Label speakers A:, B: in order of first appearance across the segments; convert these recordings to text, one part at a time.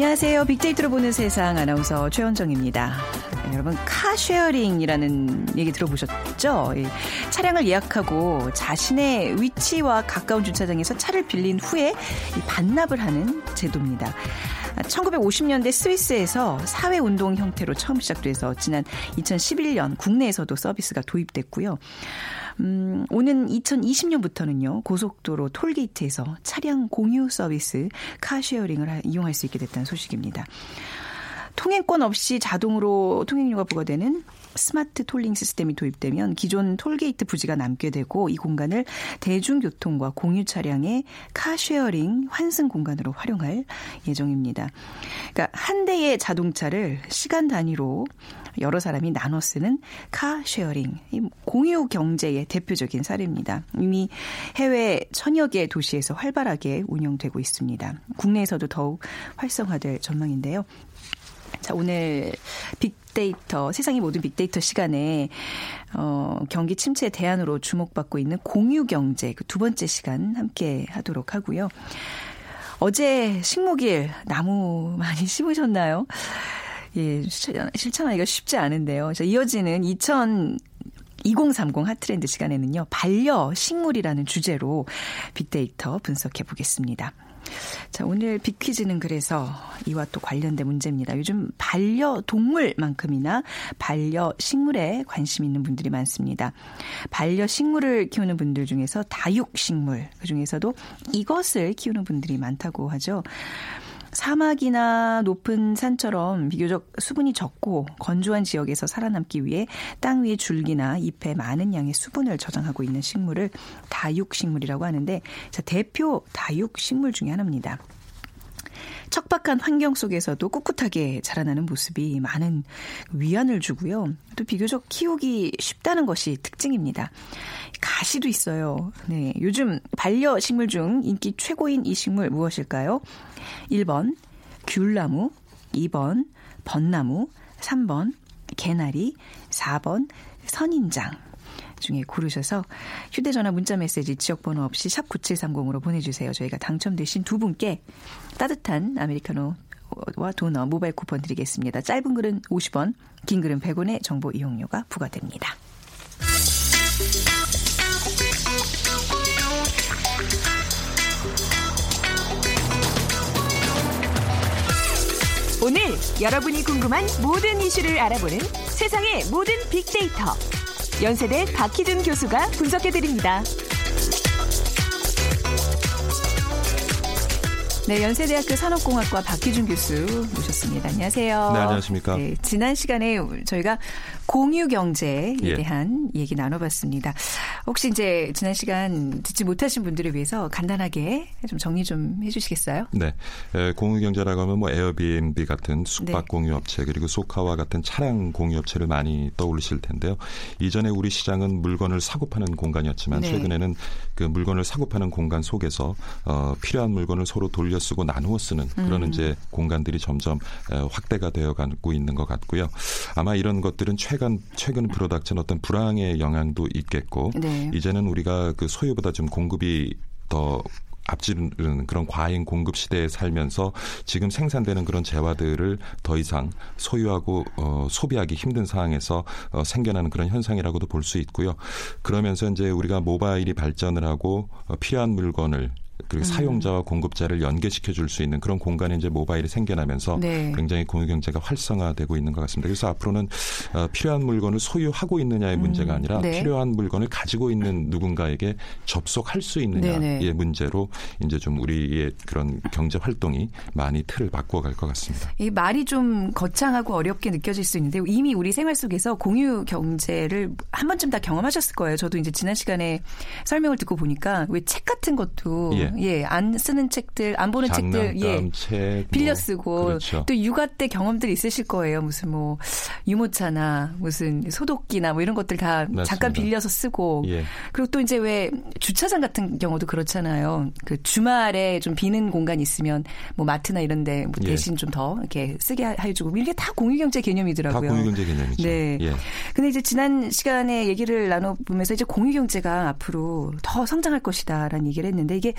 A: 안녕하세요. 빅데이터로 보는 세상 아나운서 최원정입니다. 네, 여러분 카쉐어링이라는 얘기 들어보셨죠? 이 차량을 예약하고 자신의 위치와 가까운 주차장에서 차를 빌린 후에 이 반납을 하는 제도입니다. 1950년대 스위스에서 사회운동 형태로 처음 시작돼서 지난 2011년 국내에서도 서비스가 도입됐고요. 음, 오는 2020년부터는요, 고속도로 톨게이트에서 차량 공유 서비스 car sharing을 이용할 수 있게 됐다는 소식입니다. 통행권 없이 자동으로 통행료가 부과되는 smart tolling 시스템이 도입되면 기존 톨게이트 부지가 남게 되고 이 공간을 대중교통과 공유 차량의 car sharing 환승 공간으로 활용할 예정입니다. 그러니까 한 대의 자동차를 시간 단위로 여러 사람이 나눠 쓰는 car sharing, 공유 경제의 대표적인 사례입니다. 이미 해외 천여 개 도시에서 활발하게 운영되고 있습니다. 국내에서도 더욱 활성화될 전망인데요. 자, 오늘 빅데이터, 세상의 모든 빅데이터 시간에, 어, 경기 침체 대안으로 주목받고 있는 공유 경제 그 두 번째 시간 함께 하도록 하고요. 어제 식목일 나무 많이 심으셨나요? 예, 실천하기가 쉽지 않은데요. 자, 이어지는 2000 2030 핫트렌드 시간에는요, 반려 식물이라는 주제로 빅데이터 분석해 보겠습니다. 자, 오늘 빅퀴즈는 그래서 이와 또 관련된 문제입니다. 요즘 반려동물만큼이나 반려식물에 관심 있는 분들이 많습니다. 반려식물을 키우는 분들 중에서 다육식물, 그 중에서도 이것을 키우는 분들이 많다고 하죠. 사막이나 높은 산처럼 비교적 수분이 적고 건조한 지역에서 살아남기 위해 땅 위의 줄기나 잎에 많은 양의 수분을 저장하고 있는 식물을 다육식물이라고 하는데 자, 대표 다육식물 중의 하나입니다. 척박한 환경 속에서도 꿋꿋하게 자라나는 모습이 많은 위안을 주고요. 또 비교적 키우기 쉽다는 것이 특징입니다. 가시도 있어요. 네. 요즘 반려식물 중 인기 최고인 이 식물 무엇일까요? 1번 귤나무, 2번 벚나무, 3번 개나리, 4번 선인장. 중에 고르셔서 휴대전화 문자메시지 지역번호 없이 샵 9730으로 보내주세요. 저희가 당첨되신 두 분께 따뜻한 아메리카노 와 도너 모바일 쿠폰 드리겠습니다. 짧은 글은 50원, 긴 글은 100원의 정보 이용료가 부과됩니다.
B: 오늘 여러분이 궁금한 모든 이슈를 알아보는 세상의 모든 빅데이터. 연세대 박희준 교수가 분석해드립니다.
A: 네, 연세대학교 산업공학과 박희준 교수 모셨습니다. 안녕하세요.
C: 네, 안녕하십니까. 네,
A: 지난 시간에 저희가 공유 경제에 예. 대한 얘기 나눠봤습니다. 혹시 이제 지난 시간 듣지 못하신 분들을 위해서 간단하게 좀 정리 좀 해주시겠어요?
C: 네, 에, 공유 경제라고 하면 뭐 에어비앤비 같은 숙박 네. 공유 업체 그리고 소카와 같은 차량 공유 업체를 많이 떠올리실 텐데요. 이전에 우리 시장은 물건을 사고 파는 공간이었지만 네. 최근에는 그 물건을 사고 파는 공간 속에서 어, 필요한 물건을 서로 돌려 쓰고 나누어 쓰는 그런 음. 이제 공간들이 점점 확대가 되어 가고 있는 것 같고요. 아마 이런 것들은 최근 최근 프로덕션 어떤 불황의 영향도 있겠고 네. 이제는 우리가 그 소유보다 좀 공급이 더 앞지르는 그런 과잉 공급 시대에 살면서 지금 생산되는 그런 재화들을 더 이상 소유하고 어, 소비하기 힘든 상황에서 어, 생겨나는 그런 현상이라고도 볼 수 있고요. 그러면서 이제 우리가 모바일이 발전을 하고 어, 필요한 물건을 그리고
A: 음.
C: 사용자와 공급자를 연계시켜 줄 수 있는 그런 공간이 이제 모바일이 생겨나면서
A: 네.
C: 굉장히 공유 경제가 활성화되고 있는 것 같습니다. 그래서 앞으로는 어, 필요한 물건을 소유하고 있느냐의 문제가 아니라
A: 네.
C: 필요한 물건을 가지고 있는 누군가에게 접속할 수 있느냐의
A: 네네.
C: 문제로 이제 좀 우리의 그런 경제 활동이 많이 틀을 바꿔갈 것 같습니다.
A: 이 말이 좀 거창하고 어렵게 느껴질 수 있는데 이미 우리 생활 속에서 공유 경제를 한 번쯤 다 경험하셨을 거예요. 저도 이제 지난 시간에 설명을 듣고 보니까 왜 책 같은 것도
C: 예.
A: 예, 안 쓰는 책들, 안 보는 책들 예.
C: 책,
A: 빌려
C: 뭐,
A: 쓰고
C: 그렇죠.
A: 또 육아 때 경험들이 있으실 거예요. 무슨 뭐 유모차나 무슨 소독기나 뭐 이런 것들 다
C: 맞습니다.
A: 잠깐 빌려서 쓰고
C: 예.
A: 그리고 또 이제 왜 주차장 같은 경우도 그렇잖아요. 그 주말에 좀 비는 공간이 있으면 뭐 마트나 이런데 뭐
C: 예.
A: 대신 좀더 이렇게 쓰게 해주고 이게 다 공유경제
C: 다
A: 개념이더라고요.
C: 공유경제 개념이죠.
A: 네.
C: 예.
A: 근데 이제 지난 시간에 얘기를 나눠보면서 이제 공유경제가 앞으로 더 성장할 것이다라는 얘기를 했는데 이게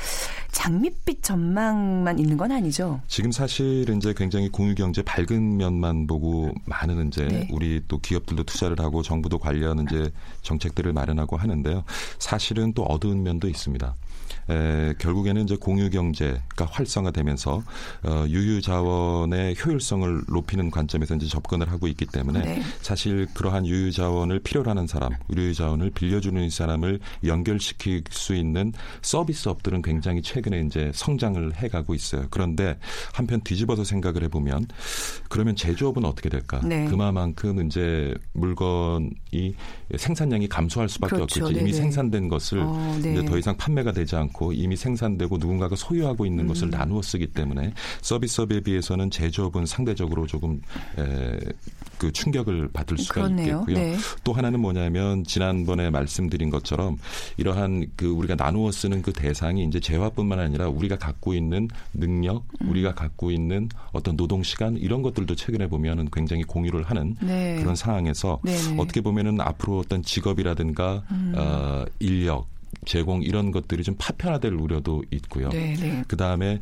A: 장밋빛 전망만 있는 건 아니죠.
C: 지금 사실 이제 굉장히 공유경제 밝은 면만 보고 많은 이제
A: 네.
C: 우리 또 기업들도 투자를 하고 정부도 관련 이제 정책들을 마련하고 하는데요. 사실은 또 어두운 면도 있습니다. 에, 결국에는 이제 공유 경제가 활성화되면서 어, 유유 자원의 효율성을 높이는 관점에서 이제 접근을 하고 있기 때문에
A: 네.
C: 사실 그러한 유유 자원을 필요로 하는 사람, 유유 자원을 빌려주는 이 사람을 연결시킬 수 있는 서비스 업들은 굉장히 최근에 이제 성장을 해가고 있어요. 그런데 한편 뒤집어서 생각을 해보면 그러면 제조업은 어떻게 될까?
A: 네.
C: 그만큼 이제 물건이 생산량이 감소할 수밖에
A: 그렇죠.
C: 없겠지. 이미
A: 네네.
C: 생산된 것을
A: 어, 네.
C: 이제 더 이상 판매가 되지 않고 이미 생산되고 누군가가 소유하고 있는 것을
A: 음.
C: 나누어 쓰기 때문에 서비스업에 비해서는 제조업은 상대적으로 조금 에, 그 충격을 받을 수가
A: 그렇네요.
C: 있겠고요.
A: 네.
C: 또 하나는 뭐냐면 지난번에 말씀드린 것처럼 이러한 그 우리가 나누어 쓰는 그 대상이 이제 재화뿐만 아니라 우리가 갖고 있는 능력,
A: 음.
C: 우리가 갖고 있는 어떤 노동 시간 이런 것들도 최근에 보면은 굉장히 공유를 하는
A: 네.
C: 그런 상황에서
A: 네네.
C: 어떻게 보면은 앞으로 어떤 직업이라든가
A: 음.
C: 어, 인력 제공 이런 것들이 좀 파편화될 우려도 있고요.
A: 네, 네.
C: 그 다음에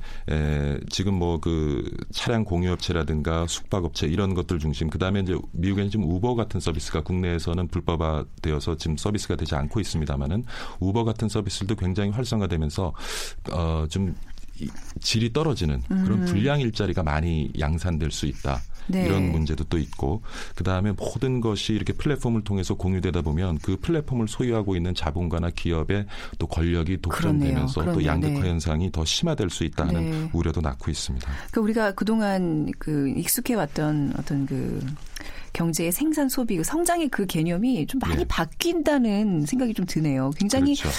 C: 지금 뭐 그 차량 공유업체라든가 숙박업체 이런 것들 중심. 그 다음에 이제 미국에는 지금 우버 같은 서비스가 국내에서는 불법화되어서 지금 서비스가 되지 않고 있습니다만은 우버 같은 서비스들도 굉장히 활성화되면서 어좀 질이 떨어지는 그런 불량 일자리가 많이 양산될 수 있다.
A: 네.
C: 이런 문제도 또 있고 그 다음에 모든 것이 이렇게 플랫폼을 통해서 공유되다 보면 그 플랫폼을 소유하고 있는 자본가나 기업의 또 권력이 독점되면서 또
A: 그러네요.
C: 양극화
A: 네.
C: 현상이 더 심화될 수 있다는
A: 네.
C: 우려도 낳고 있습니다.
A: 그 우리가 그동안 그 익숙해 왔던 어떤 그 경제의 생산 소비 그 성장의 그 개념이 좀 많이
C: 예.
A: 바뀐다는 생각이 좀 드네요. 굉장히
C: 그렇죠.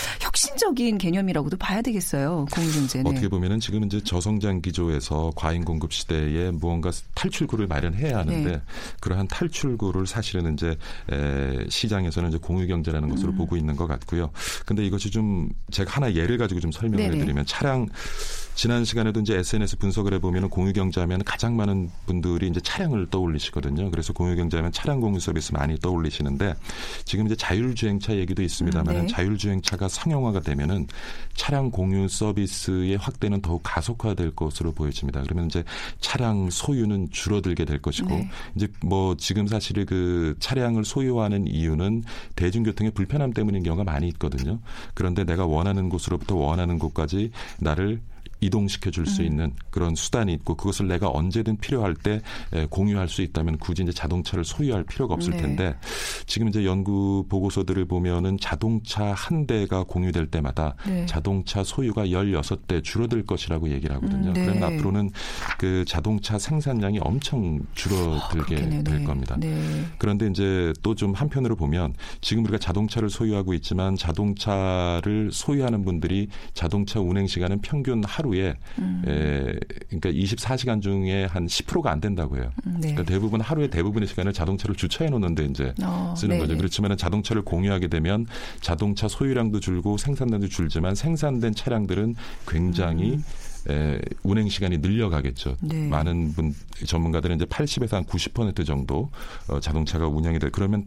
A: 혁신적인 개념이라고도 봐야 되겠어요. 공유경제는.
C: 어떻게 보면은 지금 이제 저성장 기조에서 과잉 공급 시대에 무언가 탈출구를 마련해야 하는데
A: 네.
C: 그러한 탈출구를 사실은 이제 에, 시장에서는 이제 공유 경제라는
A: 음.
C: 것으로 보고 있는 것 같고요. 근데 이것이 좀 제가 하나 예를 가지고 좀 설명을
A: 네네.
C: 해드리면 차량 지난 시간에도 이제 SNS 분석을 해보면 공유 경제하면 가장 많은 분들이 이제 차량을 떠올리시거든요. 그래서 공유 경제하면 차량 공유 서비스 많이 떠올리시는데 지금 이제 자율주행차 얘기도 있습니다만
A: 음,
C: 은
A: 네.
C: 자율주행차가 상용화가 되면은 차량 공유 서비스의 확대는 더욱 가속화될 것으로 보여집니다. 그러면 이제 차량 소유는 줄어들게 될 것이고
A: 네.
C: 이제 뭐 지금 사실 그 차량을 소유하는 이유는 대중교통의 불편함 때문인 경우가 많이 있거든요. 그런데 내가 원하는 곳으로부터 원하는 곳까지 나를 이동시켜 줄
A: 음.
C: 수 있는 그런 수단이 있고 그것을 내가 언제든 필요할 때 에, 공유할 수 있다면 굳이 이제 자동차를 소유할 필요가 없을
A: 네.
C: 텐데 지금 이제 연구 보고서들을 보면은 자동차 한 대가 공유될 때마다
A: 네.
C: 자동차 소유가 16대 줄어들 것이라고 얘기를 하거든요.
A: 음, 네.
C: 그러면 앞으로는 그 자동차 생산량이 엄청 줄어들게
A: 그렇겠네요.
C: 될
A: 네.
C: 겁니다.
A: 네.
C: 그런데 이제 또 좀 한편으로 보면 지금 우리가 자동차를 소유하고 있지만 자동차를 소유하는 분들이 자동차 운행 시간은 평균 하루 에
A: 음.
C: 에, 그러니까 24시간 중에 한 10%가 안 된다고 해요.
A: 음, 네.
C: 그러니까 대부분 하루의 대부분의 시간을 자동차를 주차해 놓는데 이제
A: 어,
C: 쓰는
A: 네,
C: 거죠.
A: 네.
C: 그렇지만 자동차를 공유하게 되면 자동차 소유량도 줄고 생산량도 줄지만 생산된 차량들은 굉장히 에, 운행 시간이 늘려가겠죠.
A: 음. 네.
C: 많은 분 전문가들은 이제 80에서 한 90% 정도 어, 자동차가 운영이 돼. 그러면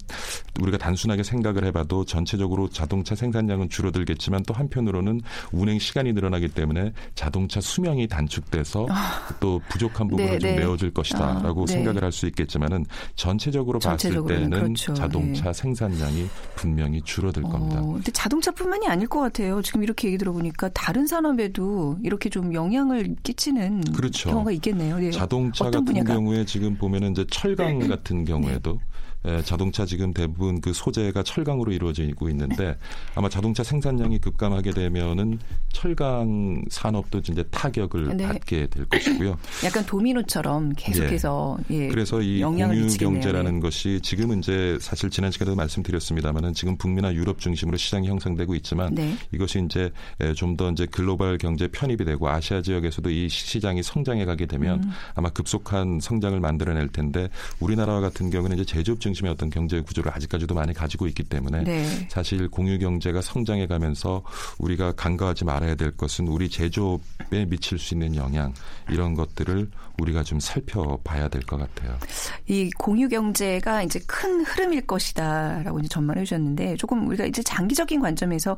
C: 우리가 단순하게 생각을 해봐도 전체적으로 자동차 생산량은 줄어들겠지만 또 한편으로는 운행 시간이 늘어나기 때문에 자동차 수명이 단축돼서 아. 또 부족한 부분을 네, 좀 네. 메워줄 것이다라고 아, 네. 생각을 할 수 있겠지만은 전체적으로 봤을 때는 그렇죠. 자동차 네. 생산량이 분명히 줄어들 어, 겁니다.
A: 근데 자동차뿐만이 아닐 것 같아요. 지금 이렇게 얘기 들어보니까 다른 산업에도 이렇게 좀 영 향을 끼치는 그렇죠. 경우가 있겠네요. 네.
C: 자동차 같은 분야가? 경우에 지금 보면은 이제 철강 네. 같은 경우에도 예, 자동차 지금 대부분 그 소재가 철강으로 이루어지고 있는데 아마 자동차 생산량이 급감하게 되면은 철강 산업도 이제 타격을 네. 받게 될 것이고요.
A: 약간 도미노처럼 계속해서 예.
C: 예, 그래서 이 공유 경제라는 네. 것이 지금은 이제 사실 지난 시간에도 말씀드렸습니다만은 지금 북미나 유럽 중심으로 시장이 형성되고 있지만 네. 이것이 이제 예, 좀더 이제 글로벌 경제 편입이 되고 아시아 지역에서도 이 시장이 성장해 가게 되면 음. 아마 급속한 성장을 만들어낼 텐데 우리나라와 같은 경우는 이제 제조업 중 중심의 어떤 경제 구조를 아직까지도 많이 가지고 있기 때문에 네. 사실 공유 경제가 성장해 가면서 우리가 간과하지 말아야 될 것은 우리 제조업에 미칠 수 있는 영향 이런 것들을 우리가 좀 살펴봐야 될 것 같아요.
A: 이 공유 경제가 이제 큰 흐름일 것이다라고 이제 전망해 주셨는데 조금 우리가 이제 장기적인 관점에서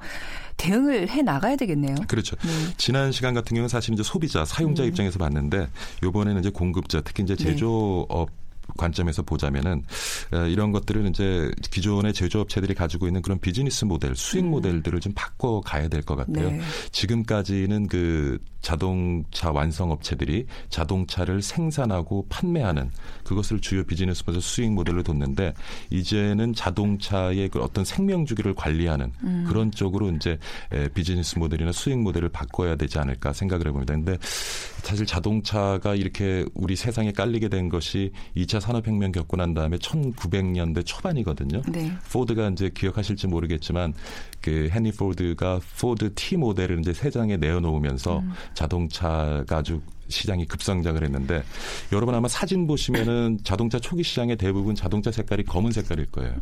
A: 대응을 해 나가야 되겠네요.
C: 그렇죠. 네. 지난 시간 같은 경우는 사실 이제 소비자, 사용자 음. 입장에서 봤는데 이번에는 이제 공급자, 특히 이제 네. 제조업 네. 관점에서 보자면은 어, 이런 것들은 이제 기존의 제조업체들이 가지고 있는 그런 비즈니스 모델, 수익 음. 모델들을 좀 바꿔 가야 될 것 같아요. 네. 지금까지는 그 자동차 완성 업체들이 자동차를 생산하고 판매하는 그것을 주요 비즈니스 모델 수익 모델로 뒀는데 이제는 자동차의 그 어떤 생명 주기를 관리하는 음. 그런 쪽으로 이제 비즈니스 모델이나 수익 모델을 바꿔야 되지 않을까 생각을 해봅니다. 근데 사실 자동차가 이렇게 우리 세상에 깔리게 된 것이 2차 산업혁명 겪고 난 다음에 1900년대 초반이거든요. 네. 포드가 이제 기억하실지 모르겠지만 그 헨리 포드가 포드 T 모델을 이제 세상에 내어놓으면서 음. 자동차가 아주 시장이 급성장을 했는데 여러분 아마 사진 보시면은 자동차 초기 시장의 대부분 자동차 색깔이 검은 색깔일 거예요.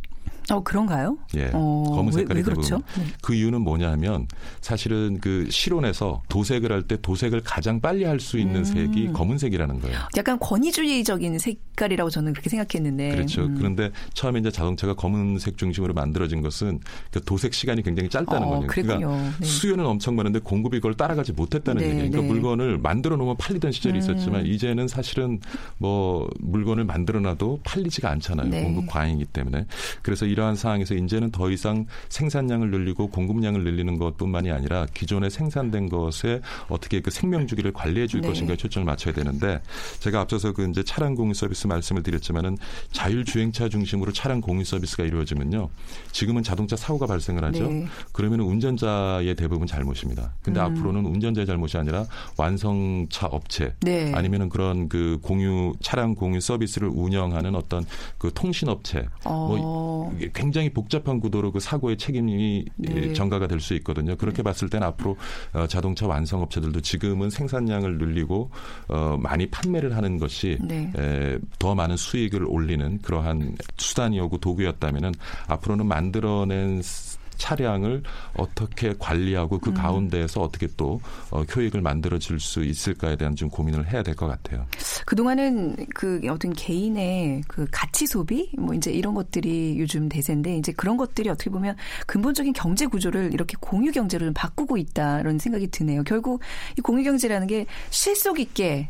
A: 어 그런가요?
C: 예,
A: 어,
C: 검은 색깔이
A: 왜, 왜 그렇죠?
C: 네. 그 이유는 뭐냐면 사실은 그 실온에서 도색을 할 때 도색을 가장 빨리 할 수 있는 음. 색이 검은색이라는 거예요.
A: 약간 권위주의적인 색깔이라고 저는 그렇게 생각했는데.
C: 그렇죠. 음. 그런데 처음에 이제 자동차가 검은색 중심으로 만들어진 것은 그 도색 시간이 굉장히 짧다는 어, 거예요. 그러니까 네. 수요는 엄청 많은데 공급이 그걸 따라가지 못했다는 네, 얘기예요. 그러니까 네. 물건을 만들어 놓으면 팔 리던 시절이 음. 있었지만 이제는 사실은 뭐 물건을 만들어 놔도 팔리지가 않잖아요. 네. 공급 과잉이기 때문에. 그래서 이러한 상황에서 이제는 더 이상 생산량을 늘리고 공급량을 늘리는 것뿐만이 아니라 기존에 생산된 것에 어떻게 그 생명 주기를 관리해 줄 네. 것인가에 초점을 맞춰야 되는데 제가 앞서서 그 이제 차량 공유 서비스 말씀을 드렸지만은 자율 주행차 중심으로 차량 공유 서비스가 이루어지면요. 지금은 자동차 사고가 발생을 하죠. 네. 그러면 운전자의 대부분 잘못입니다. 근데 음. 앞으로는 운전자의 잘못이 아니라 완성차 업체 네. 아니면은 그런 그 공유 차량 공유 서비스를 운영하는 어떤 그 통신 업체 어. 뭐 굉장히 복잡한 구도로 그 사고의 책임이 네. 전가가 될 수 있거든요. 그렇게 네. 봤을 때는 앞으로 어, 자동차 완성 업체들도 지금은 생산량을 늘리고 어, 많이 판매를 하는 것이 네. 에, 더 많은 수익을 올리는 그러한 수단이었고 도구였다면은 앞으로는 만들어낸 차량을 어떻게 관리하고 그 음. 가운데에서 어떻게 또 어, 효익을 만들어질 수 있을까에 대한 좀 고민을 해야 될 것 같아요.
A: 그동안은 그 어떤 개인의 그 가치 소비 뭐 이제 이런 것들이 요즘 대세인데 이제 그런 것들이 어떻게 보면 근본적인 경제 구조를 이렇게 공유 경제로 바꾸고 있다는 생각이 드네요. 결국 이 공유 경제라는 게 실속 있게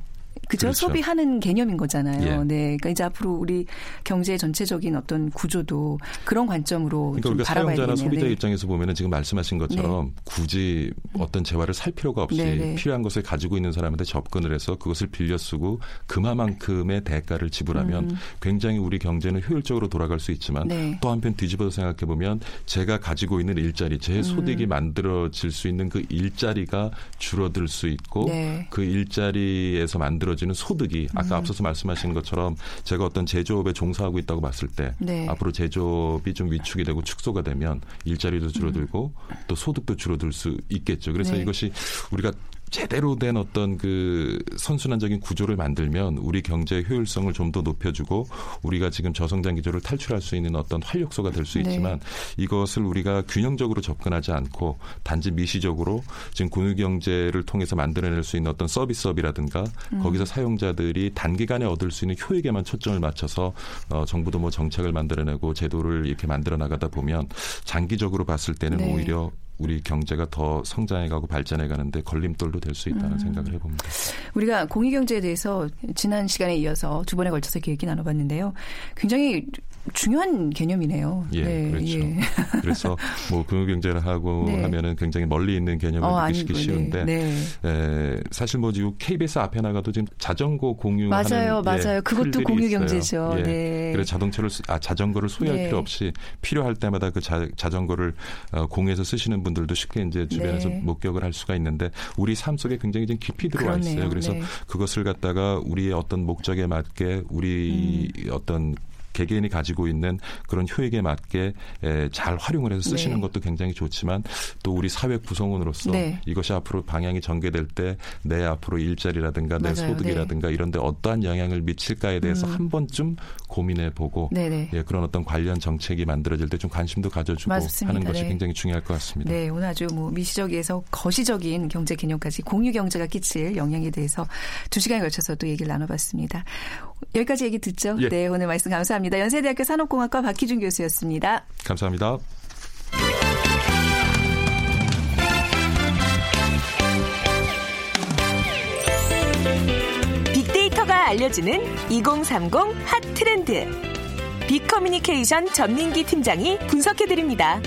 A: 그죠? 그렇죠. 소비하는 개념인 거잖아요. 예. 네. 그러니까 이제 앞으로 우리 경제 전체적인 어떤 구조도 그런 관점으로
C: 그러니까 우리가 사용자나 소비자 네. 입장에서 보면은 지금 말씀하신 것처럼 네. 굳이 어떤 재화를 살 필요가 없이 네, 네. 필요한 것을 가지고 있는 사람한테 접근을 해서 그것을 빌려 쓰고 그만큼의 대가를 지불하면 음. 굉장히 우리 경제는 효율적으로 돌아갈 수 있지만 네. 또 한편 뒤집어서 생각해 보면 제가 가지고 있는 일자리, 제 음. 소득이 음. 만들어질 수 있는 그 일자리가 줄어들 수 있고 네. 그 일자리에서 만들어 만 들어지는 소득이 아까 음. 앞서서 말씀하신 것처럼 제가 어떤 제조업에 종사하고 있다고 봤을 때 네. 앞으로 제조업이 좀 위축이 되고 축소가 되면 일자리도 줄어들고 음. 또 소득도 줄어들 수 있겠죠. 그래서 네. 이것이 우리가 제대로 된 어떤 그 선순환적인 구조를 만들면 우리 경제의 효율성을 좀 더 높여주고 우리가 지금 저성장 기조를 탈출할 수 있는 어떤 활력소가 될수
A: 네.
C: 있지만 이것을 우리가 균형적으로 접근하지 않고 단지 미시적으로 지금 공유 경제를 통해서 만들어낼 수 있는 어떤 서비스업이라든가
A: 음.
C: 거기서 사용자들이 단기간에 얻을 수 있는 효익에만 초점을 맞춰서 어, 정부도 뭐 정책을 만들어내고 제도를 이렇게 만들어 나가다 보면 장기적으로 봤을 때는
A: 네.
C: 오히려 우리 경제가 더 성장해가고 발전해가는데 걸림돌도 될수 있다는
A: 음.
C: 생각을 해봅니다.
A: 우리가 공유경제에 대해서 지난 시간에 이어서 두 번에 걸쳐서 이렇게 얘기 나눠봤는데요. 굉장히 중요한 개념이네요.
C: 예,
A: 네,
C: 그렇죠.
A: 예.
C: 그래서 뭐 금융경제를 하고
A: 네.
C: 하면은 굉장히 멀리 있는 개념을
A: 어,
C: 느끼시기
A: 아니고,
C: 쉬운데
A: 네, 네.
C: 에, 사실 뭐 지금 KBS 앞에 나가도 지금 자전거 공유하는
A: 맞아요,
C: 예,
A: 맞아요. 그것도
C: 틀들이
A: 공유
C: 있어요.
A: 경제죠.
C: 예.
A: 네.
C: 그래서 자동차를 쓰- 아 자전거를 소유할
A: 네.
C: 필요 없이 필요할 때마다 그 자, 자전거를 어, 공에서 쓰시는 분들도 쉽게 이제 주변에서
A: 네.
C: 목격을 할 수가 있는데 우리 삶 속에 굉장히 좀 깊이 들어와
A: 그렇네요.
C: 있어요. 그래서
A: 네.
C: 그것을 갖다가 우리의 어떤 목적에 맞게 우리
A: 음.
C: 어떤 개개인이 가지고 있는 그런 효익에 맞게 에, 잘 활용을 해서 쓰시는
A: 네.
C: 것도 굉장히 좋지만 또 우리 사회 구성원으로서
A: 네.
C: 이것이 앞으로 방향이 전개될 때 내 앞으로 일자리라든가 내
A: 맞아요.
C: 소득이라든가 이런 데 어떠한 영향을 미칠까에 대해서
A: 음.
C: 한 번쯤 고민해 보고
A: 네네.
C: 예, 그런 어떤 관련 정책이 만들어질 때 좀 관심도 가져주고
A: 맞습니다.
C: 하는 것이
A: 네.
C: 굉장히 중요할 것 같습니다.
A: 네, 오늘 아주 뭐 미시적에서 거시적인 경제 개념까지 공유 경제가 끼칠 영향에 대해서 두 시간에 걸쳐서 또 얘기를 나눠봤습니다. 여기까지 얘기 듣죠?
C: 예.
A: 네, 오늘 말씀 감사합니다. 연세대학교 산업공학과 박희준 교수였습니다.
C: 감사합니다.
B: 빅데이터가 알려주는 2030 핫 트렌드. 빅커뮤니케이션 전민기 팀장이 분석해드립니다.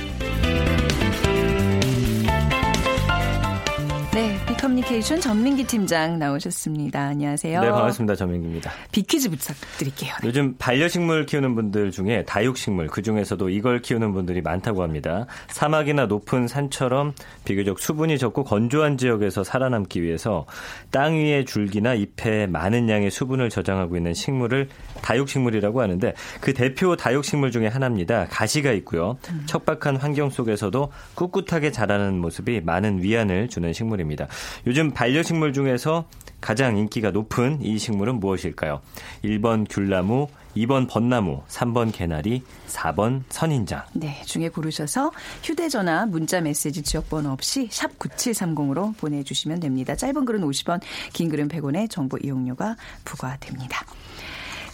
A: 네, 빅커뮤니케이션 전민기 팀장 나오셨습니다. 안녕하세요.
D: 네, 반갑습니다. 전민기입니다.
A: 빅퀴즈 부탁드릴게요. 네.
D: 요즘 반려식물 키우는 분들 중에 다육식물, 그 중에서도 이걸 키우는 분들이 많다고 합니다. 사막이나 높은 산처럼 비교적 수분이 적고 건조한 지역에서 살아남기 위해서 땅 위의 줄기나 잎에 많은 양의 수분을 저장하고 있는 식물을 다육식물이라고 하는데 그 대표 다육식물 중에 하나입니다. 가시가 있고요. 척박한 환경 속에서도 꿋꿋하게 자라는 모습이 많은 위안을 주는 식물입니다. 요즘 반려식물 중에서 가장 인기가 높은 이 식물은 무엇일까요? 1번 귤나무, 2번 벚나무, 3번 개나리, 4번 선인장.
A: 네, 중에 고르셔서 휴대전화, 문자 메시지 지역번호 없이 샵 9730으로 보내주시면 됩니다. 짧은 글은 50원, 긴 글은 100원의 정보 이용료가 부과됩니다.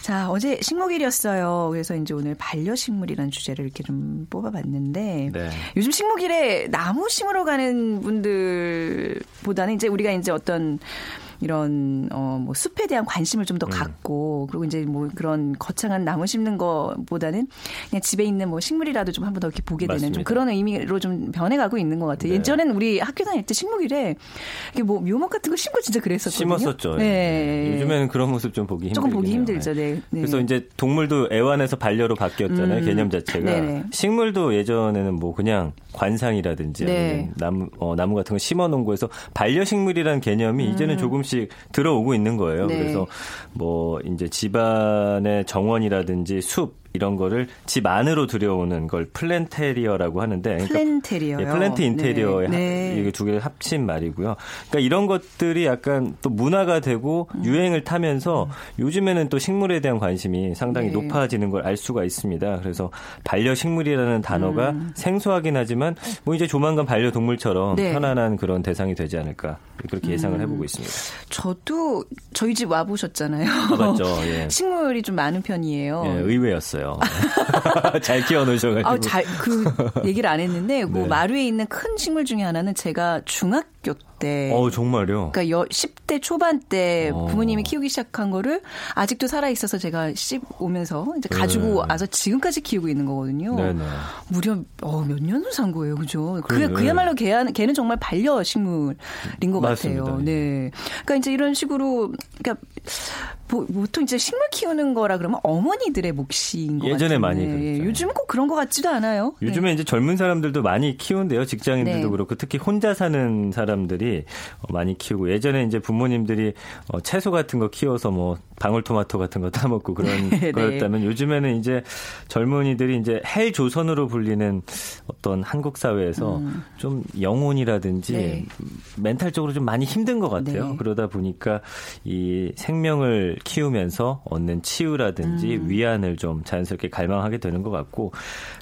A: 자, 어제 식목일이었어요. 그래서 이제 오늘 반려식물이라는 주제를 이렇게 좀 뽑아봤는데
D: 네.
A: 요즘 식목일에 나무 심으러 가는 분들보다는 이제 우리가 이제 어떤 이런 어뭐 숲에 대한 관심을 좀 더 갖고 그리고 이제 뭐 그런 거창한 나무 심는 거보다는 그냥 집에 있는 뭐 식물이라도 좀 한번 더 이렇게 보게 되는 좀
D: 맞습니다.
A: 그런 의미로 좀 변해가고 있는 것 같아요.
D: 네.
A: 예전에는 우리 학교 다닐 때 식목일에 이게 뭐 묘목 같은 거 심고 진짜 그랬었거든요.
D: 심었었죠.
A: 네.
D: 요즘에는 그런 모습 좀 보기 힘들긴
A: 조금 보기. 힘들죠.
D: 네.
A: 네. 네.
D: 그래서 이제 동물도 애완에서 반려로 바뀌었잖아요.
A: 음.
D: 개념 자체가.
A: 네네.
D: 식물도 예전에는 뭐 그냥 관상이라든지
A: 네.
D: 나무 어, 나무 같은 거 심어 놓은 거에서 반려식물이라는 개념이 이제는 조금씩 들어오고 있는 거예요.
A: 음. 네.
D: 그래서 뭐 이제 집안의 정원이라든지 숲 이런 거를 집 안으로 들여오는 걸 planterior라고 하는데 그러니까
A: 플랜테리어요.
D: 예, 플랜트 인테리어의
A: 네. 네.
D: 이게 두 개를 합친 말이고요. 그러니까 이런 것들이 약간 또 문화가 되고
A: 음.
D: 유행을 타면서 요즘에는 또 식물에 대한 관심이 상당히
A: 네.
D: 높아지는 걸 알 수가 있습니다. 그래서 반려식물이라는 단어가
A: 음.
D: 생소하긴 하지만 뭐 이제 조만간 반려동물처럼
A: 네. 음.
D: 편안한 그런 대상이 되지 않을까 그렇게 예상을 해보고 있습니다.
A: 저도 저희 집 와 보셨잖아요.
D: 아, 맞죠. 예.
A: 식물이 좀 많은 편이에요.
D: 예, 의외였어요. 잘 키워놓으셔가지고.
A: 아, 잘, 그, 얘기를 안 했는데, 그
D: 네.
A: 마루에 있는 큰 식물 중에 하나는 제가 중학 교 때.
D: 어 정말요.
A: 그러니까 여, 10대 초반 때
D: 어.
A: 부모님이 키우기 시작한 거를 아직도 살아있어서 제가 씹 오면서 이제 가지고
D: 네.
A: 와서 지금까지 키우고 있는 거거든요.
D: 네네.
A: 무려 어, 몇 년을 산 거예요, 그죠? 그,
D: 그래요.
A: 그야말로 걔는, 걔는 정말 반려식물인 것
D: 맞습니다.
A: 같아요. 네. 그러니까 이제 이런 식으로, 그러니까 보, 보통 이제 식물 키우는 거라 그러면 어머니들의 몫인 것
D: 예전에
A: 같은데
D: 많이 그랬죠.
A: 요즘은 꼭 그런 것 같지도 않아요. 네.
D: 요즘에 이제 젊은 사람들도 많이 키운대요. 직장인들도
A: 네.
D: 그렇고 특히 혼자 사는 사람들이 어, 많이 키우고 예전에 이제 부모님들이 어, 채소 같은 거 키워서 뭐 방울토마토 같은 거 따먹고 그런
A: 네.
D: 거였다면 요즘에는 이제 젊은이들이 이제 헬 조선으로 불리는 어떤 한국 사회에서
A: 음.
D: 좀 영혼이라든지
A: 네.
D: 멘탈적으로 좀 많이 힘든 것 같아요.
A: 네.
D: 그러다 보니까 이 생명을 키우면서 얻는 치유라든지
A: 음.
D: 위안을 좀 자연스럽게 갈망하게 되는 것 같고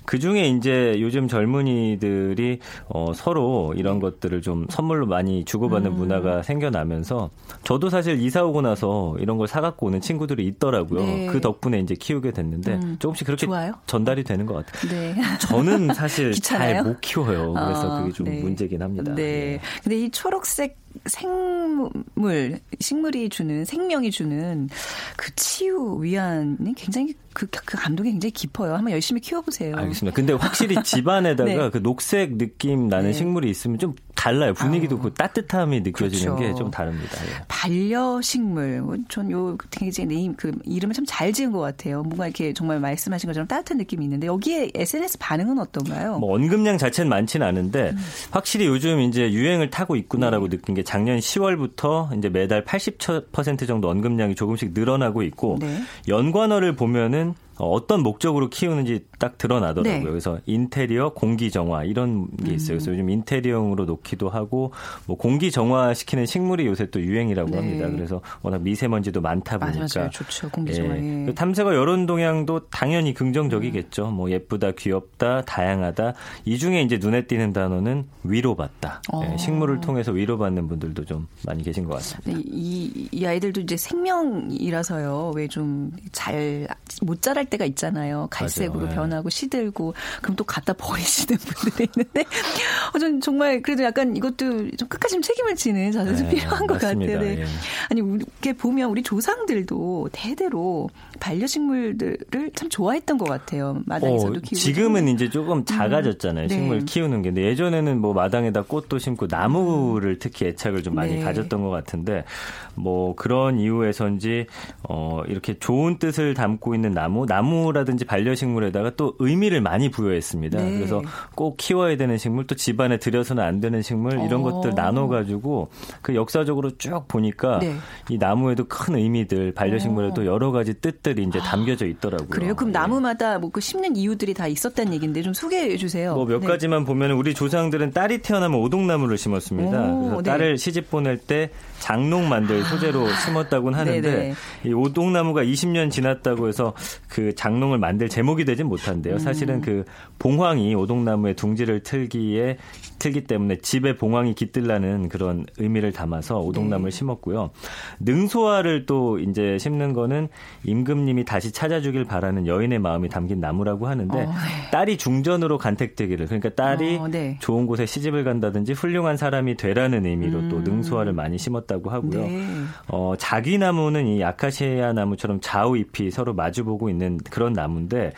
D: 그 중에 이제 요즘 젊은이들이 어, 서로 이런
A: 네.
D: 것들을 좀 선물로 많이 주고받는
A: 음.
D: 문화가 생겨나면서 저도 사실 이사 오고 나서 이런 걸 사갖고 오는 친구들이 있더라고요.
A: 네.
D: 그 덕분에 이제 키우게 됐는데
A: 음.
D: 조금씩 그렇게
A: 좋아요?
D: 전달이 되는 것 같아요.
A: 네.
D: 저는 사실? 잘 못 키워요. 그래서
A: 아,
D: 그게 좀
A: 네.
D: 문제긴 합니다.
A: 네.
D: 예.
A: 근데 이 초록색 생물, 식물이 주는 생명이 주는 그 치유 위안이 굉장히 그, 그 감동이 굉장히 깊어요. 한번 열심히 키워보세요.
D: 알겠습니다. 근데 확실히 집안에다가
A: 네.
D: 그 녹색 느낌 나는
A: 네.
D: 식물이 있으면 좀 달라요. 분위기도
A: 아우.
D: 그 따뜻함이 느껴지는
A: 그렇죠.
D: 게좀 다릅니다. 예.
A: 반려식물. 전 요 굉장히 네임 그 이름을 참 잘 지은 것 같아요. 뭔가 이렇게 정말 말씀하신 것처럼 따뜻한 느낌이 있는데 여기에 SNS 반응은 어떤가요?
D: 뭐 언급량 자체는 많지는 않은데 확실히 요즘 이제 유행을 타고 있구나라고
A: 네.
D: 느낀 게 작년 10월부터 이제 매달 80% 정도 언급량이 조금씩 늘어나고 있고
A: 네.
D: 연관어를 보면은 어떤 목적으로 키우는지 딱 드러나더라고요.
A: 네.
D: 그래서 인테리어 공기 정화 이런 게 있어요. 그래서 요즘 인테리어용으로 놓기도 하고 뭐 공기 정화 시키는 식물이 요새 또 유행이라고
A: 네.
D: 합니다. 그래서 워낙 미세먼지도 많다 보니까
A: 맞아요. 좋죠. 공기 정화. 예.
D: 그 탐색어 여론 동향도 당연히 긍정적이겠죠. 뭐 예쁘다, 귀엽다, 다양하다. 이 중에 이제 눈에 띄는 단어는 위로받다.
A: 어.
D: 예, 식물을 통해서 위로받는 분들도 좀 많이 계신 것 같습니다.
A: 네, 이, 이 아이들도 이제 생명이라서요. 왜 좀 잘 못 자랄 때가 있잖아요. 갈색으로
D: 맞아요. 네.
A: 변하고 시들고 그럼 또 갖다 버리시는 분들이 있는데 어, 전 정말 그래도 약간 이것도 좀 끝까지 좀 책임을 지는 자세도
D: 네,
A: 필요한 것
D: 맞습니다.
A: 같아요. 네.
D: 예.
A: 아니 이렇게 보면 우리 조상들도 대대로 반려식물들을 참 좋아했던 것 같아요. 마당에서도
D: 어,
A: 키우고
D: 지금은 이제 조금 작아졌잖아요.
A: 네.
D: 식물 키우는 게. 근데 예전에는 뭐 마당에다 꽃도 심고 나무를 특히 애착을 좀 많이
A: 네.
D: 가졌던 것 같은데 뭐 그런 이유에서인지 어 이렇게 좋은 뜻을 담고 있는 나무, 나무라든지 반려식물에다가 또 의미를 많이 부여했습니다.
A: 네.
D: 그래서 꼭 키워야 되는 식물, 또 집안에 들여서는 안 되는 식물 이런
A: 어.
D: 것들 나눠가지고 그 역사적으로 쭉 보니까
A: 네.
D: 이 나무에도 큰 의미들, 반려식물에도 여러 가지 뜻들이 이제 담겨져 있더라고요.
A: 어. 그래요? 그럼
D: 예.
A: 나무마다 뭐 그 심는 이유들이 다 있었다는 얘기인데 좀 소개해 주세요.
D: 뭐몇
A: 네.
D: 가지만 보면 우리 조상들은 딸이 태어나면 오동나무를 심었습니다.
A: 오,
D: 그래서
A: 네.
D: 딸을 시집 보낼 때 장롱 만들 소재로 심었다고는 하는데
A: 네네.
D: 이 오동나무가 20년 지났다고 해서 그 장롱을 만들 제목이 되진 못한대요.
A: 음.
D: 사실은 그 봉황이 오동나무의 둥지를 틀기에 틀기 때문에 집에 봉황이 깃들라는 그런 의미를 담아서 오동나무를
A: 네.
D: 심었고요. 능소화를 또 이제 심는 거는 임금님이 다시 찾아주길 바라는 여인의 마음이 담긴 나무라고 하는데
A: 어, 네.
D: 딸이 중전으로 간택되기를 그러니까 딸이
A: 어, 네.
D: 좋은 곳에 시집을 간다든지 훌륭한 사람이 되라는 의미로 또 능소화를 많이 심었다고 하고요.
A: 네.
D: 어, 자기 나무는 이 아카시아 나무처럼 좌우 잎이 서로 마주보고 있는 그런 나무인데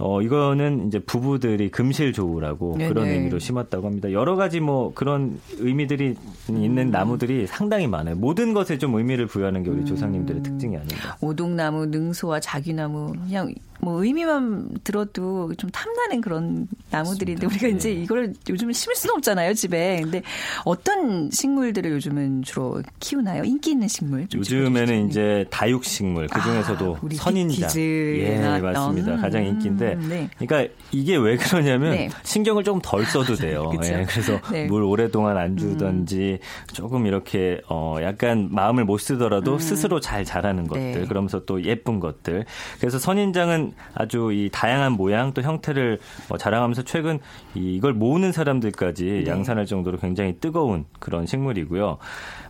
D: 어, 이거는 이제 부부들이 금실 조우라고
A: 네네.
D: 그런 의미로 심었다고 합니다. 여러 가지 뭐 그런 의미들이 있는
A: 음.
D: 나무들이 상당히 많아요. 모든 것에 좀 의미를 부여하는
A: 음.
D: 게 우리 조상님들의 특징이 아닌가.
A: 오동나무, 능소와 자기나무 그냥 뭐 의미만 들어도 좀 탐나는 그런 나무들인데 우리가
D: 네.
A: 이제 이걸 요즘은 심을 수는 없잖아요 집에. 근데 어떤 식물들을 요즘은 주로 키우나요? 인기 있는 식물. 좀
D: 요즘에는. 이제 다육 식물 그 중에서도
A: 아,
D: 선인장 예. 맞습니다 가장 인기인데
A: 음, 네.
D: 그러니까 이게 왜 그러냐면
A: 네.
D: 신경을 좀덜 써도 돼요. 예, 그래서
A: 네.
D: 물 오랫동안 안 주던지 조금 이렇게 어 약간 마음을 못 쓰더라도 스스로 잘 자라는 것들
A: 음. 네.
D: 그러면서 또 예쁜 것들 그래서 선인장은 아주 이 다양한 모양 또 형태를 어, 자랑하면서 최근 이- 이걸 모으는 사람들까지
A: 네.
D: 양산할 정도로 굉장히 뜨거운 그런 식물이고요.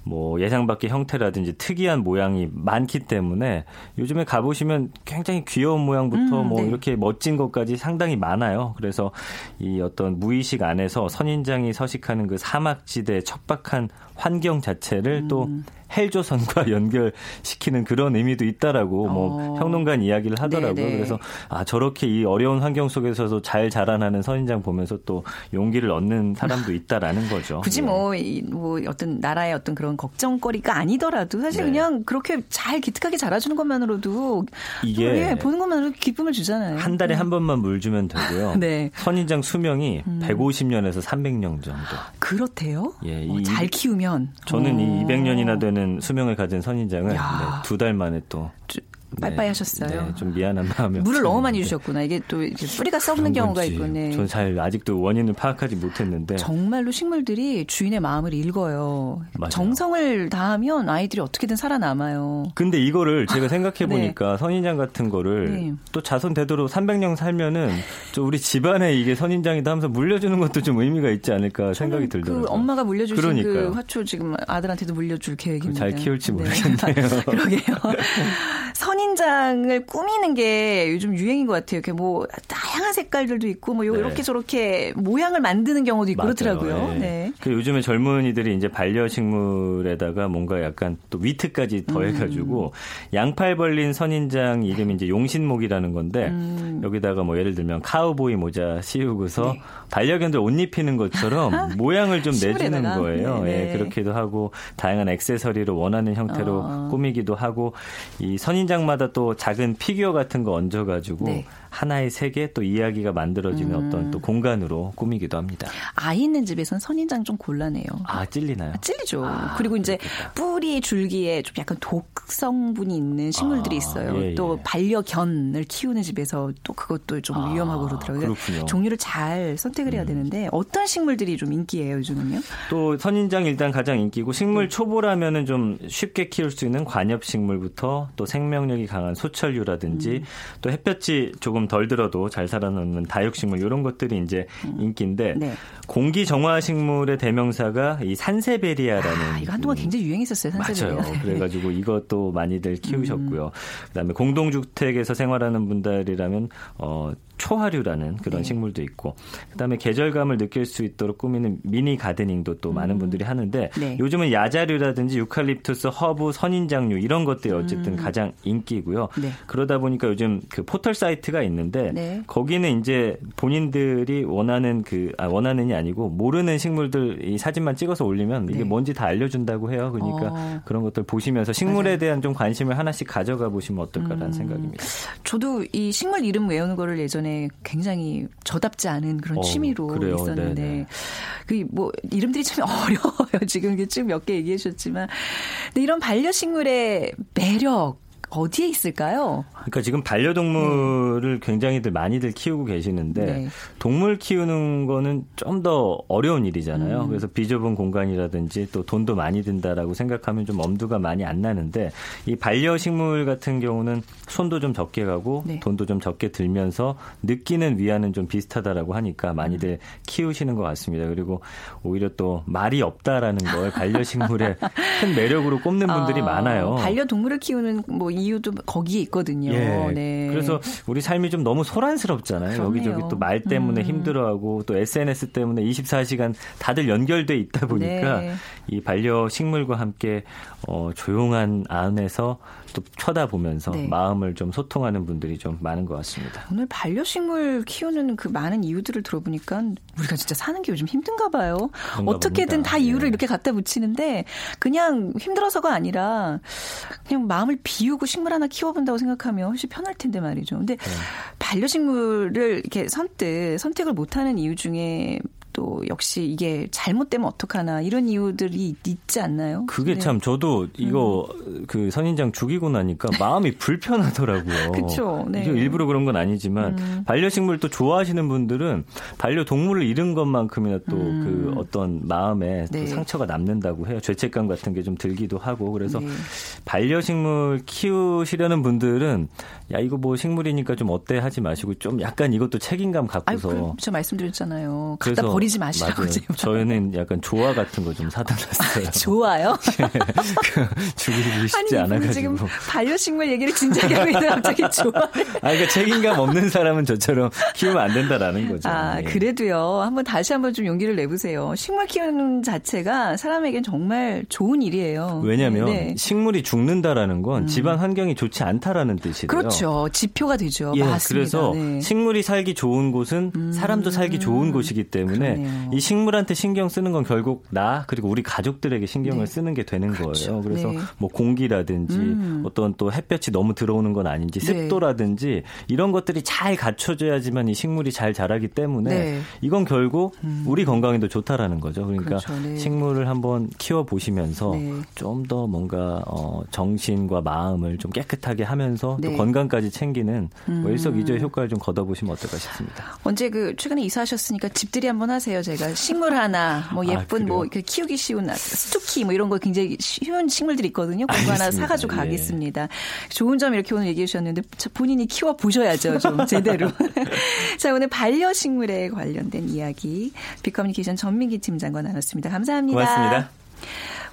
D: 뭐 예상 밖의 형태라든지 특이한 모양이 많기 때문에 요즘에 가보시면 굉장히 귀여운 모양부터
A: 음,
D: 뭐
A: 네.
D: 이렇게 멋진 것까지 상당히 많아요. 그래서 이 어떤 무의식 안에서 선인장이 서식하는 그 사막지대 척박한 환경 자체를 또
A: 음.
D: 헬조선과 연결시키는 그런 의미도 있다라고 뭐
A: 어.
D: 평론가 이야기를 하더라고요.
A: 네네.
D: 그래서 그래서 아 저렇게 이 어려운 환경 속에서도 잘 자라나는 선인장 보면서 또 용기를 얻는 사람도 있다라는 거죠.
A: 굳이
D: 네.
A: 뭐, 이, 뭐 어떤 나라의 어떤 그런 걱정거리가 아니더라도 사실
D: 네.
A: 그냥 그렇게 잘 기특하게 자라주는 것만으로도
D: 이게
A: 예, 보는 것만으로도 기쁨을 주잖아요.
D: 한 달에 한 번만 물 주면 되고요.
A: 네.
D: 선인장 수명이 150년에서 300년 정도.
A: 그렇대요.
D: 예,
A: 어,
D: 이-
A: 잘 키우면
D: 저는
A: 어,
D: 이 200년이나 되는 수명을 가진 선인장을
A: 야.
D: 두달 만에 또
A: 주-
D: 네,
A: 하셨어요.
D: 네, 좀 미안한 마음이
A: 물을 너무 많이. 주셨구나. 이게 또 뿌리가 썩는 경우가
D: 건지
A: 있고, 네.
D: 저는 잘 아직도 원인을 파악하지 못했는데
A: 정말로 식물들이 주인의 마음을 읽어요.
D: 맞아요.
A: 정성을 다하면 아이들이 어떻게든 살아남아요.
D: 근데 이거를 제가 생각해 보니까 선인장 같은 거를
A: 네.
D: 또 자손 되도록 300년 살면은 저 우리 집안에 이게 선인장이다 하면서 물려주는 것도 좀 의미가 있지 않을까 생각이
A: 저는
D: 들더라고요.
A: 그 엄마가 물려주신 그
D: 그러니까요.
A: 화초 지금 아들한테도 물려줄 계획입니다.
D: 잘 키울지
A: 네.
D: 모르겠네요.
A: 그러게요. 선 인장을 꾸미는 게 요즘 유행인 것 같아요. 이렇게 뭐 다양한 색깔들도 있고 뭐
D: 네.
A: 이렇게 저렇게 모양을 만드는 경우도 있고
D: 맞아요.
A: 그렇더라고요.
D: 예.
A: 네.
D: 그 요즘에 젊은이들이 이제 반려식물에다가 뭔가 약간 또 위트까지 더해가지고
A: 음.
D: 양팔 벌린 선인장 이름이 이제 용신목이라는 건데
A: 음.
D: 여기다가 뭐 예를 들면 카우보이 모자 씌우고서
A: 네.
D: 반려견들 옷 입히는 것처럼 모양을 좀 내주는? 거예요.
A: 네,
D: 예,
A: 네.
D: 그렇게도 하고 다양한 액세서리로 원하는 형태로
A: 어.
D: 꾸미기도 하고 이 선인장 마다 또 작은 피규어 같은 거 얹어가지고
A: 네.
D: 하나의 색의 또 이야기가 만들어지는
A: 음.
D: 어떤 또 공간으로 꾸미기도 합니다.
A: 아이 있는 집에선 선인장 좀 곤란해요.
D: 아 찔리나요?
A: 찔리죠.
D: 아,
A: 그리고 이제
D: 그렇겠다.
A: 뿌리 줄기에 좀 약간 독성분이 있는 식물들이
D: 아,
A: 있어요.
D: 예,
A: 또
D: 예.
A: 반려견을 키우는 집에서 또 그것도 좀
D: 아,
A: 위험하고 그러더라고요.
D: 그렇군요. 음.
A: 종류를 잘 선택을 해야 되는데 어떤 식물들이 좀 인기예요 요즘은요?
D: 또 선인장 일단 가장 인기고 식물 초보라면은 좀 쉽게 키울 수 있는 관엽 식물부터 또 생명력이 강한 소철류라든지
A: 음.
D: 또 햇볕이 조금 덜 들어도 잘 살아남는 다육식물 이런 것들이 이제 인기인데
A: 네.
D: 공기 정화 식물의 대명사가 이 산세베리아라는
A: 아, 이거 한동안
D: 음,
A: 굉장히 유행했었어요 산세베리아.
D: 맞아요. 그래가지고 이것도 많이들 키우셨고요. 그다음에 공동주택에서 생활하는 분들이라면 어, 초하류라는 그런
A: 네.
D: 식물도 있고, 그다음에 계절감을 느낄 수 있도록 꾸미는 미니 gardening도 또 많은 분들이 하는데
A: 네.
D: 요즘은 야자류라든지 유칼립투스, 허브, 선인장류 이런 것들이 어쨌든 가장 인기고요.
A: 네.
D: 그러다 보니까 요즘 그 포털 사이트가 있는데
A: 네.
D: 거기는 이제 본인들이 원하는 그 아, 원하는이 아니고 모르는 식물들 이 사진만 찍어서 올리면 이게
A: 네.
D: 뭔지 다 알려준다고 해요. 그러니까
A: 어.
D: 그런 것들 보시면서 식물에
A: 맞아요. 음.
D: 대한 좀 관심을 하나씩 가져가 보시면 어떨까라는 생각입니다.
A: 저도 이 식물 이름 외우는 거를 예전에 굉장히 저답지 않은 그런
D: 어,
A: 취미로
D: 그래요?
A: 있었는데
D: 네네.
A: 그뭐 이름들이 참 어려워요. 지금 이게 쭉몇 개 얘기해 주셨지만 근데 이런 반려 식물의 매력 어디에 있을까요?
D: 그러니까 지금 반려동물을 굉장히들 많이들 키우고 계시는데
A: 네.
D: 동물 키우는 거는 좀 더 어려운 일이잖아요.
A: 음.
D: 그래서 비좁은 공간이라든지 또 돈도 많이 든다라고 생각하면 좀 엄두가 많이 안 나는데 이 반려식물 같은 경우는 손도 좀 적게 가고
A: 네.
D: 돈도 좀 적게 들면서 느끼는 위안은 좀 비슷하다라고 하니까 많이들
A: 음.
D: 키우시는 것 같습니다. 그리고 오히려 또 말이 없다라는 걸 반려식물의 큰 매력으로 꼽는 분들이
A: 아,
D: 많아요.
A: 반려동물을 키우는 뭐 이유도 거기에 있거든요.
D: 예.
A: 네.
D: 그래서 우리 삶이 좀 너무 소란스럽잖아요.
A: 그렇네요.
D: 여기저기 또 말 때문에
A: 음.
D: 힘들어하고 또 SNS 때문에 24시간 다들 연결돼 있다 보니까
A: 네.
D: 이 반려 식물과 함께 어, 조용한 안에서 또 쳐다보면서
A: 네.
D: 마음을 좀 소통하는 분들이 좀 많은 것 같습니다.
A: 오늘 반려식물 키우는 그 많은 이유들을 들어보니까 우리가 진짜 사는 게 요즘 힘든가 봐요. 어떻게든
D: 봅니다.
A: 다 이유를
D: 예.
A: 이렇게 갖다 붙이는데 그냥 힘들어서가 아니라 그냥 마음을 비우고 식물 하나 키워본다고 생각하면 훨씬 편할 텐데 말이죠. 근데
D: 네.
A: 반려식물을 이렇게 선뜻 선택을 못하는 이유 중에 또 역시 이게 잘못되면 어떡하나 이런 이유들이 있지 않나요?
D: 그게
A: 네.
D: 참 저도 이거 그 선인장 죽이고 나니까 마음이 불편하더라고요.
A: 그쵸, 네.
D: 일부러 그런 건 아니지만
A: 음.
D: 반려식물 또 좋아하시는 분들은 반려동물을 잃은 것만큼이나 또그 어떤 마음에 또
A: 음. 네.
D: 상처가 남는다고 해요. 죄책감 같은 게 좀 들기도 하고 그래서
A: 네.
D: 반려식물 키우시려는 분들은 야 이거 뭐 식물이니까 좀 어때 하지 마시고 좀 약간 이것도 책임감
A: 아유,
D: 갖고서
A: 그, 저 말씀드렸잖아요. 갖다 버리 지 버리지 마시라고
D: 맞아요.
A: 제발.
D: 저희는 약간 조화 같은 거 좀 사다 놨어요.
A: 좋아요.
D: 죽이기 쉽지
A: 아니,
D: 않아가지고.
A: 지금 반려식물 얘기를 진작에 하고 있는데 갑자기 좋아.
D: 아, 그러니까 책임감 없는 사람은 저처럼 키우면 안 된다라는 거죠.
A: 아,
D: 예.
A: 그래도요. 한번 다시 한번 좀 용기를 내보세요. 식물 키우는 자체가 사람에겐 정말 좋은 일이에요.
D: 왜냐하면
A: 네.
D: 식물이 죽는다라는 건 집안 환경이 좋지 않다라는 뜻이래요.
A: 그렇죠. 지표가 되죠.
D: 예,
A: 맞습니다.
D: 그래서
A: 네. 음.
D: 식물이 살기 좋은 곳은 사람도 살기 좋은 곳이기 때문에
A: 그러네요.
D: 이 식물한테 신경 쓰는 건 결국 나 그리고 우리 가족들에게 신경을
A: 네.
D: 쓰는 게 되는 거예요. 그래서
A: 네.
D: 뭐 공기라든지
A: 음.
D: 어떤 또 햇볕이 너무 들어오는 건 아닌지
A: 네.
D: 습도라든지 이런 것들이 잘 갖춰져야지만 이 식물이 잘 자라기 때문에
A: 네. 음.
D: 이건 결국 우리 건강에도 좋다라는 거죠. 그러니까
A: 그렇죠. 네.
D: 식물을 한번 키워 보시면서
A: 네.
D: 좀더 뭔가 어, 정신과 마음을 좀 깨끗하게 하면서
A: 네. 음.
D: 또 건강까지 챙기는 뭐 일석이조의 효과를 좀 거둬보시면 어떨까 싶습니다.
A: 언제 그 최근에 이사하셨으니까 집들이 한번 하세요. 제가 식물 하나, 뭐
D: 아,
A: 예쁜 뭐
D: 그래요?
A: 이렇게 키우기 쉬운 스투키 뭐 이런 거 굉장히 쉬운 식물들이 있거든요. 그거 하나. 사가지고
D: 예.
A: 가겠습니다. 좋은 점 이렇게 오늘 얘기해 주셨는데 저 본인이 키워 보셔야죠. 좀 제대로. 자 오늘 반려식물에 관련된 이야기 비커뮤니케이션 전민기 팀장과 나눴습니다. 감사합니다.
D: 고맙습니다.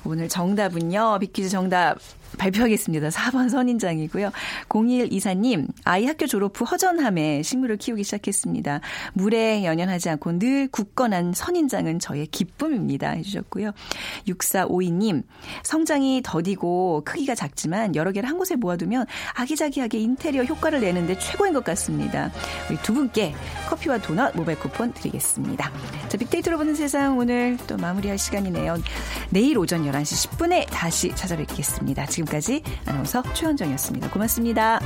A: 오늘 정답은요. 빅퀴즈 정답 발표하겠습니다. 4번 선인장이고요. 0124님, 아이 학교 졸업 후 허전함에 식물을 키우기 시작했습니다. 물에 연연하지 않고 늘 굳건한 선인장은 저의 기쁨입니다. 해주셨고요. 6452님, 성장이 더디고 크기가 작지만 여러 개를 한 곳에 모아두면 아기자기하게 인테리어 효과를 내는데 최고인 것 같습니다. 우리 두 분께 커피와 도넛 모바일 쿠폰 드리겠습니다. 자, 빅데이터로 보는 세상 오늘 또 마무리할 시간이네요. 내일 오전 11시 10분에 다시 찾아뵙겠습니다. 지금까지 아나운서 최현정이었습니다. 고맙습니다.